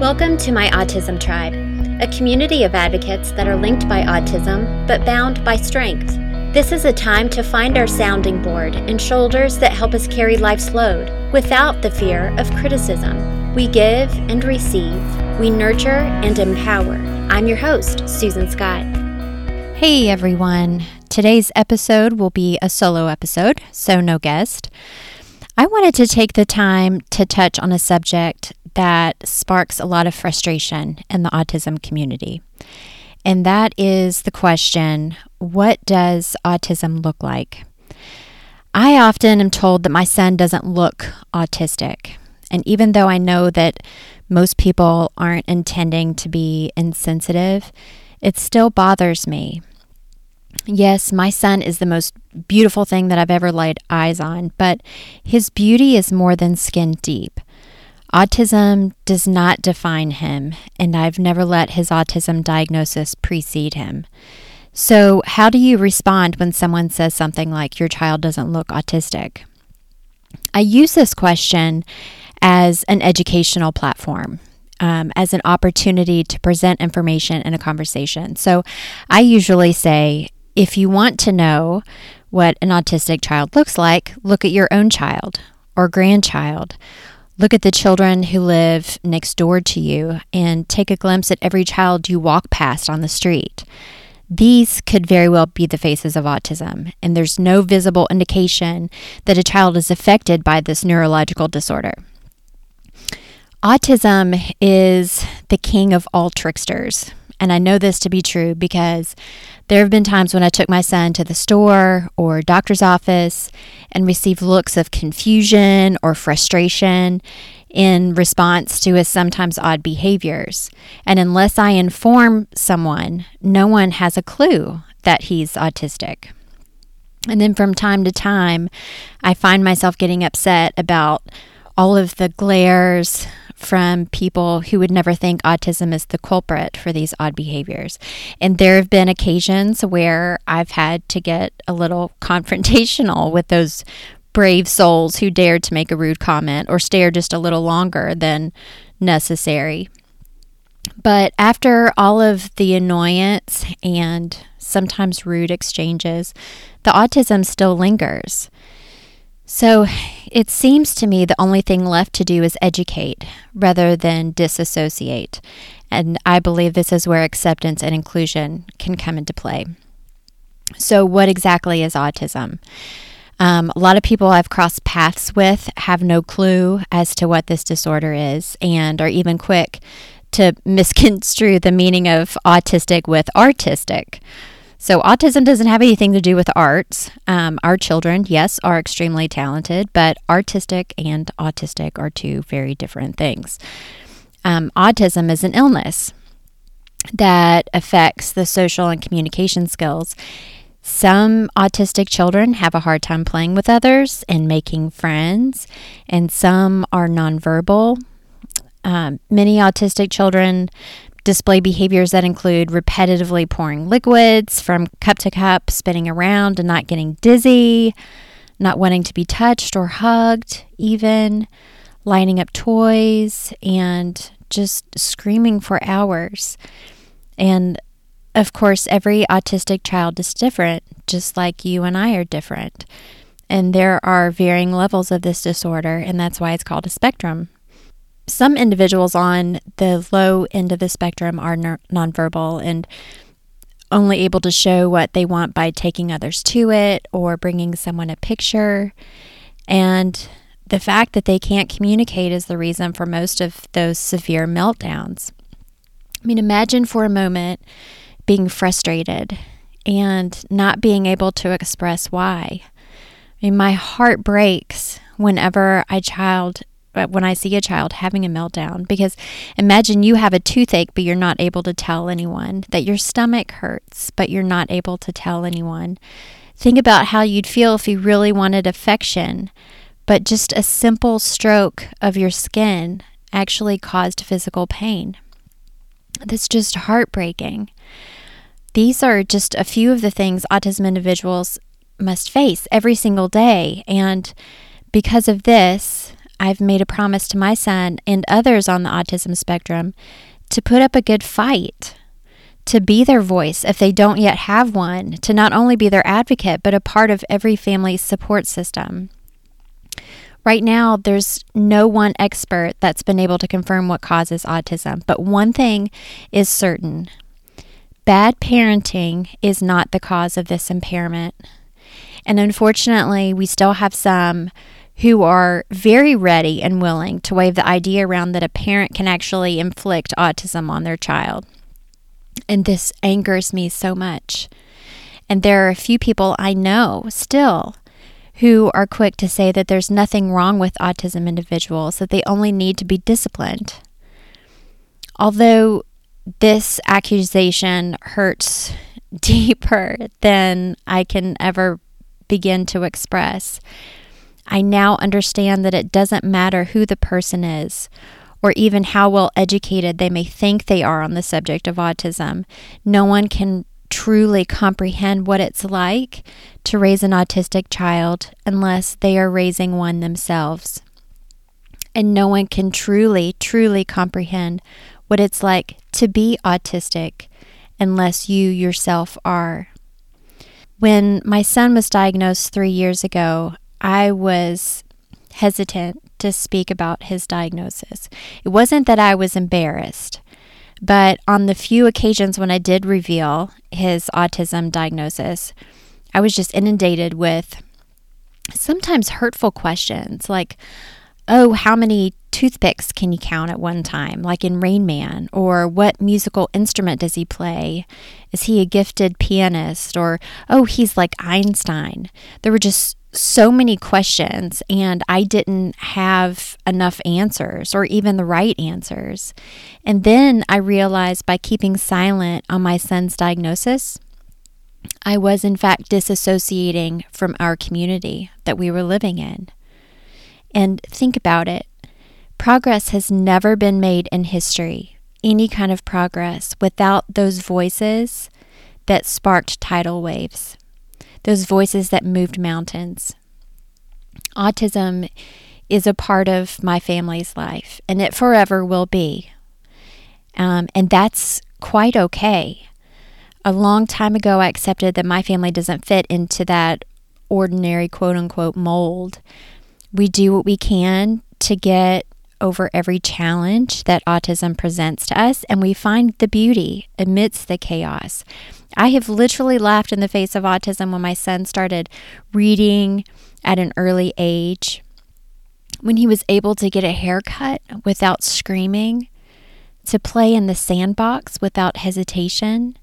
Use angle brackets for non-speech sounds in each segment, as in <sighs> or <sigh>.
Welcome to my Autism Tribe, a community of advocates that are linked by autism but bound by strength. This is a time to find our sounding board and shoulders that help us carry life's load without the fear of criticism. We give and receive, we nurture and empower. I'm your host, Susan Scott. Hey everyone. Today's episode will be a solo episode, so no guest. I wanted to take the time to touch on a subject that sparks a lot of frustration in the autism community. And that is the question what does autism look like? I often am told that my son doesn't look autistic. And even though I know that most people aren't intending to be insensitive, it still bothers me. Yes, my son is the most beautiful thing that I've ever laid eyes on, but his beauty is more than skin deep. Autism does not define him, and I've never let his autism diagnosis precede him. So, how do you respond when someone says something like, Your child doesn't look autistic? I use this question as an educational platform. Um, as an opportunity to present information in a conversation. So I usually say, if you want to know what an autistic child looks like, look at your own child or grandchild Look at the children who live next door to you and take a glimpse at every child you walk past on the street. These could very well be the faces of autism, and there's no visible indication that a child is affected by this neurological disorder. Autism is the king of all tricksters. And I know this to be true because there have been times when I took my son to the store or doctor's office and received looks of confusion or frustration in response to his sometimes odd behaviors. And unless I inform someone, no one has a clue that he's autistic. And then from time to time, I find myself getting upset about all of the glares from people who would never think autism is the culprit for these odd behaviors. And there have been occasions where I've had to get a little <laughs> confrontational with those brave souls who dared to make a rude comment or stare just a little longer than necessary. But after all of the annoyance and sometimes rude exchanges, the autism still lingers. So it seems to me the only thing left to do is educate rather than disassociate. And I believe this is where acceptance and inclusion can come into play. So, what exactly is autism? Um, a lot of people I've crossed paths with have no clue as to what this disorder is and are even quick to <laughs> misconstrue the meaning of autistic with artistic. So, autism doesn't have anything to do with arts. Um, our children, yes, are extremely talented, but artistic and autistic are two very different things. Um, autism is an illness that affects the social and communication skills. Some autistic children have a hard time playing with others and making friends, and some are nonverbal. Um, many autistic children display behaviors that include repetitively pouring liquids from cup to cup, spinning around and not getting dizzy, not wanting to be touched or hugged, even lining up toys, and just screaming for hours. And of course, every autistic child is different, just like you and I are different. And there are varying levels of this disorder, and that's why it's called a spectrum some individuals on the low end of the spectrum are nonverbal and only able to show what they want by taking others to it or bringing someone a picture. And the fact that they can't communicate is the reason for most of those severe meltdowns. I mean, imagine for a moment being frustrated and not being able to express why. I mean, my heart breaks whenever a child Uh, when I see a child having a meltdown because imagine you have a toothache but you're not able to tell anyone that your stomach hurts but you're not able to tell anyone. Think about how you'd feel if you really wanted affection but just a simple stroke of your skin actually caused physical pain. That's just heartbreaking. These are just a few of the things autism individuals must face every single day and because of this, I've made a promise to my son and others on the autism spectrum to put up a good fight, to be their voice if they don't yet have one, to not only be their advocate, but a part of every family's support system. Right now, there's no one expert that's been able to confirm what causes autism, but one thing is certain bad parenting is not the cause of this impairment. And unfortunately, we still have some who are very ready and willing to wave the idea around that a parent can actually inflict autism on their child. And this angers me so much. And there are a few people I know still who are quick to say that there's nothing wrong with autism individuals, that they only need to be disciplined. Although this accusation hurts <laughs> deeper than I can ever begin to express. I now understand that it doesn't matter who the person is or even how well educated they may think they are on the subject of autism. No one can truly comprehend what it's like to raise an autistic child unless they are raising one themselves. And no one can truly, truly comprehend what it's like to be autistic unless you yourself are. When my son was diagnosed three years ago, I was hesitant to speak about his diagnosis. It wasn't that I was embarrassed, but on the few occasions when I did reveal his autism diagnosis, I was just inundated with sometimes hurtful questions like, oh, how many toothpicks can you count at one time, like in Rain Man? Or what musical instrument does he play? Is he a gifted pianist? Or, oh, he's like Einstein. There were just so many questions, and I didn't have enough answers or even the right answers. And then I realized by keeping silent on my son's diagnosis, I was in fact disassociating from our community that we were living in. And think about it progress has never been made in history, any kind of progress, without those voices that sparked tidal waves, those voices that moved mountains. Autism is a part of my family's life, and it forever will be. Um, and that's quite okay. A long time ago, I accepted that my family doesn't fit into that ordinary quote unquote mold we do what we can to get over every challenge that autism presents to us, and we find the beauty amidst the chaos. I have literally laughed in the face of autism when my son started reading at an early age, when he was able to get a haircut without screaming, to play in the sandbox without hesitation.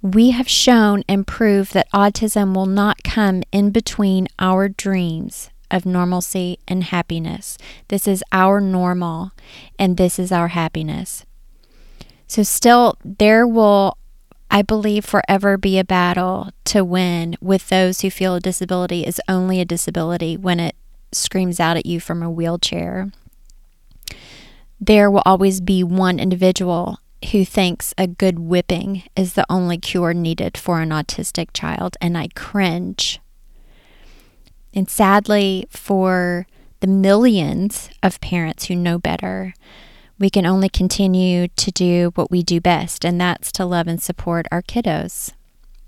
We have shown and proved that autism will not come in between our dreams of normalcy and happiness. This is our normal, and this is our happiness. So, still, there will, I believe, forever be a battle to win with those who feel a disability is only a disability when it screams out at you from a wheelchair. There will always be one individual who thinks a good whipping is the only cure needed for an autistic child, and I cringe and sadly, for the millions of parents who know better, we can only continue to do what we do best, and that's to love and support our kiddos.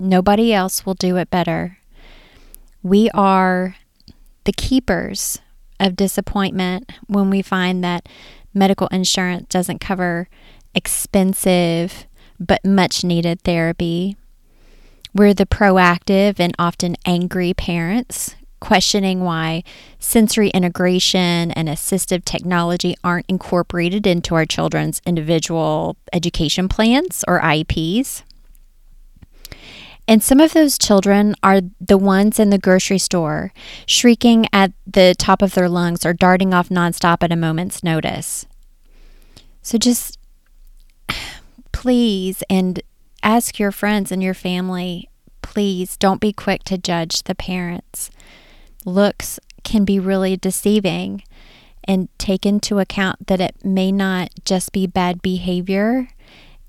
Nobody else will do it better. We are the keepers of disappointment when we find that medical insurance doesn't cover expensive but much needed therapy. We're the proactive and often angry parents questioning why sensory integration and assistive technology aren't incorporated into our children's individual education plans or IEPs. And some of those children are the ones in the grocery store shrieking at the top of their lungs or darting off nonstop at a moment's notice. So just <sighs> please and ask your friends and your family please don't be quick to judge the parents looks can be really deceiving and take into account that it may not just be bad behavior,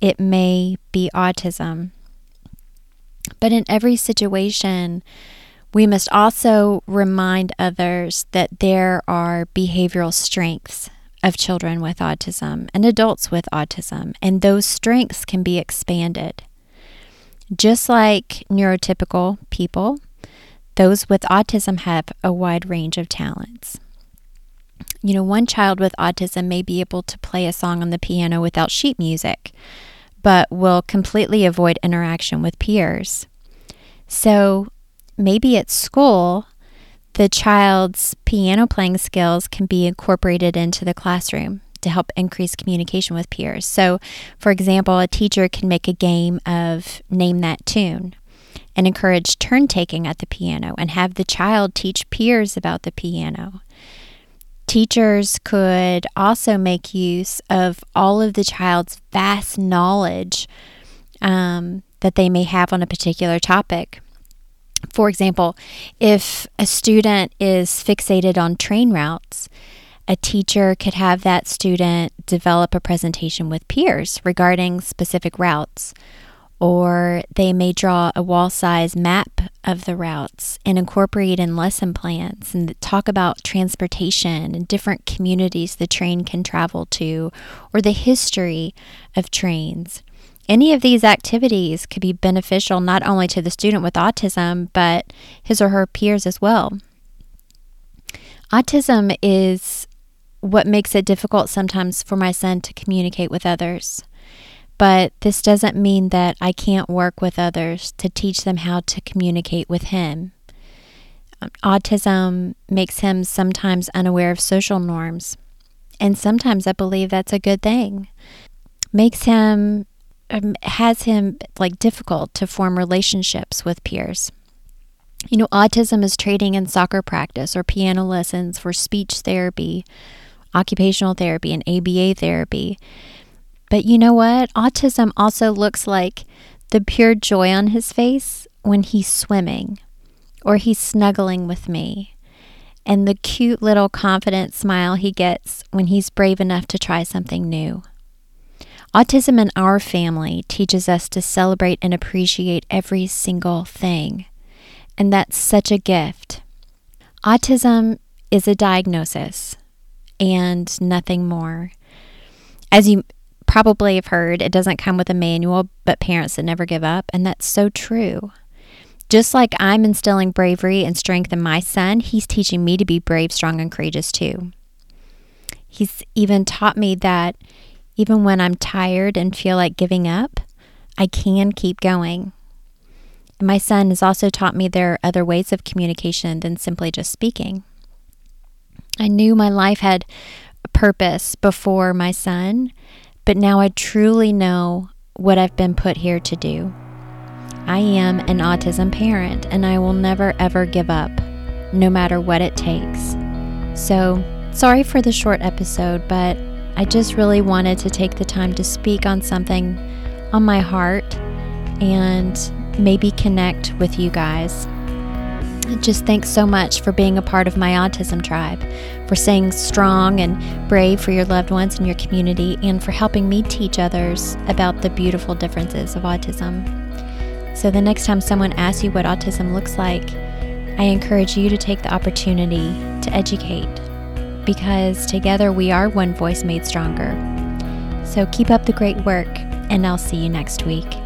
it may be autism. But in every situation, We must also remind others that there are behavioral strengths of children with autism and adults with autism, and those strengths can be expanded. Just like neurotypical people, those with autism have a wide range of talents. You know, one child with autism may be able to play a song on the piano without sheet music, but will completely avoid interaction with peers. So maybe at school, the child's piano playing skills can be incorporated into the classroom to help increase communication with peers. So, for example, a teacher can make a game of Name That Tune and encourage turn taking at the piano and have the child teach peers about the piano. Teachers could also make use of all of the child's vast knowledge um, that they may have on a particular topic. For example, if a student is fixated on train routes, a teacher could have that student develop a presentation with peers regarding specific routes or they may draw a wall size map of the routes and incorporate in lesson plans and talk about transportation and different communities the train can travel to or the history of trains. Any of these activities could be beneficial not only to the student with autism, but his or her peers as well. Autism is what makes it difficult sometimes for my son to communicate with others. But this doesn't mean that I can't work with others to teach them how to communicate with him. Autism makes him sometimes unaware of social norms, and sometimes I believe that's a good thing. Makes him um, has him like difficult to form relationships with peers. You know, autism is trading in soccer practice or piano lessons for speech therapy, occupational therapy, and ABA therapy. But you know what? Autism also looks like the pure joy on his face when he's swimming or he's snuggling with me, and the cute little confident smile he gets when he's brave enough to try something new. Autism in our family teaches us to celebrate and appreciate every single thing, and that's such a gift. Autism is a diagnosis and nothing more. As you probably have heard it doesn't come with a manual, but parents that never give up. And that's so true. Just like I'm instilling bravery and strength in my son, he's teaching me to be brave, strong, and courageous too. He's even taught me that even when I'm tired and feel like giving up, I can keep going. My son has also taught me there are other ways of communication than simply just speaking. I knew my life had a purpose before my son, but now I truly know what I've been put here to do. I am an autism parent, and I will never ever give up, no matter what it takes. So, sorry for the short episode, but I just really wanted to take the time to speak on something on my heart and maybe connect with you guys. Just thanks so much for being a part of my autism tribe, for staying strong and brave for your loved ones and your community, and for helping me teach others about the beautiful differences of autism. So, the next time someone asks you what autism looks like, I encourage you to take the opportunity to educate because together we are one voice made stronger. So, keep up the great work, and I'll see you next week.